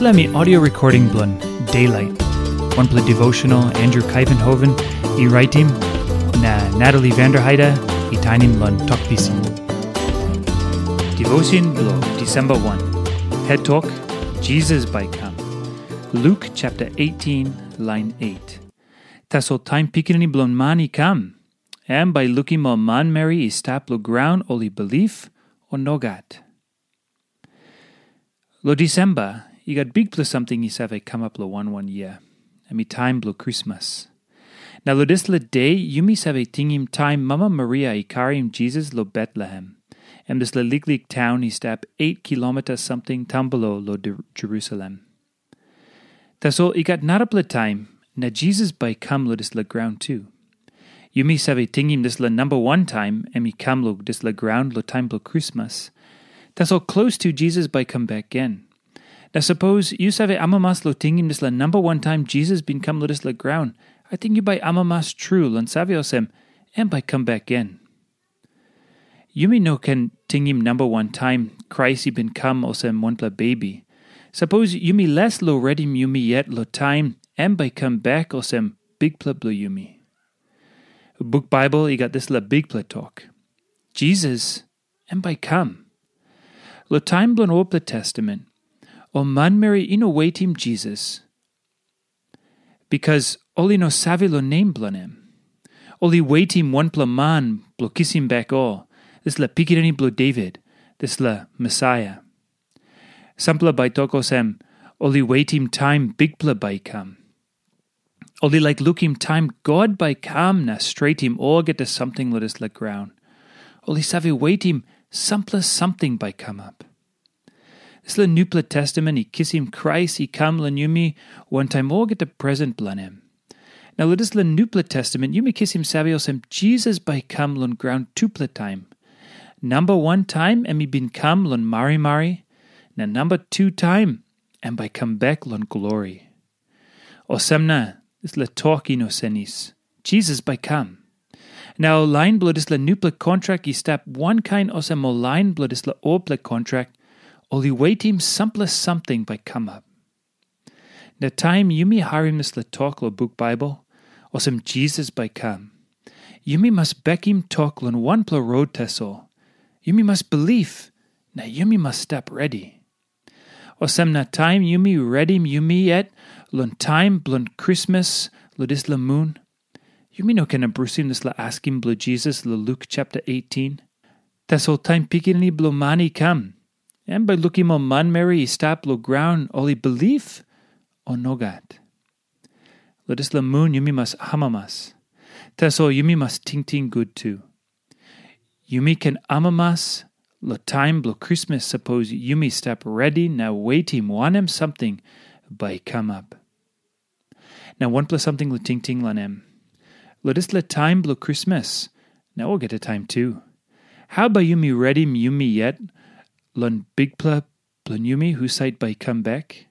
Me audio recording blun Daylight. One play devotional Andrew Kuyvenhoven, e writing na Natalie Vanderheide, e tainim blun Tok Pisin. Devotion below December 1. Head Talk, Jesus by Come. Luke chapter 18, line 8. Tasso time pikinini blon mani come. And by looking mo man Mary is tap lo ground oli belief or nogat. Lo December, got big plus something you save come up lo one one year. And me time blow Christmas. Now lo le day, you me save tingim time Mama Maria i karim Jesus lo Bethlehem. And this le town he step eight kilometers something below lo de Jerusalem. Tas all i got not up le time, na Jesus by come lo le ground too. You me save tingim this le number one time, and me come lo le ground lo time lo Christmas. All close to Jesus by come back again. Now suppose you save amamas lo tingim this la number one time Jesus bin come lo this la ground. I think you by amamas true lan saviosem and by come back in. You may no can tingim number one time Christ bin come osem one pla baby. Suppose you me less lo redim you me yet lo time and by come back osem big pla blo you me. Book Bible you got this la big pla talk. Jesus and by come. Lo time blon the testament o man Mary ino waitim Jesus. Because oli no savi lo name blanem. Oli waitim one pla man blo kissim back all. This la pikirani blo David. This la Messiah. Sampla by tokosem. Oli waitim time big pla by come. Oli like lookim time God by come na straight him all get to something let us let ground. Oli savi waitim sampla something by come up. This le New Testament, i kissim Christ, i kam le one time get the present blanem. Now let us le New Testament, you may kiss him sabios him Jesus by kam lon ground tuple time. Number one time, and me bin kam lon mari mari. Now number two time, and by come back lon glory. O semna, this le talki no senis. Jesus by come. Now line blood is le nuple contract, i step one kind osem line blood is le ople contract, Oli waitim simple something by come up. Na time yumi le talk lo book Bible, or some Jesus by come. Yumi must beckim talk lon one pla road tesol. Yumi must believe, na yumi must step ready. Osem na time yumi redim yumi yet, lon time blon Christmas lo dis la moon. Yumi no can abrusim this la askim blo Jesus lo Luke chapter 18. Tesol time pikini blo mani And by looking on man Mary stop lo ground oli belief o nogat. Let us la moon yumi mas hamamas. Teso yumi mas ting ting good too. Yumi can amamas lo time blo Christmas suppose yumi step ready now waiting wanem something by come up. Now one plus something lo ting ting lanem. Let us let time blo Christmas. Now we'll get a time too. How by yumi ready yumi yet? Lun bigpla planumi who sight by come back.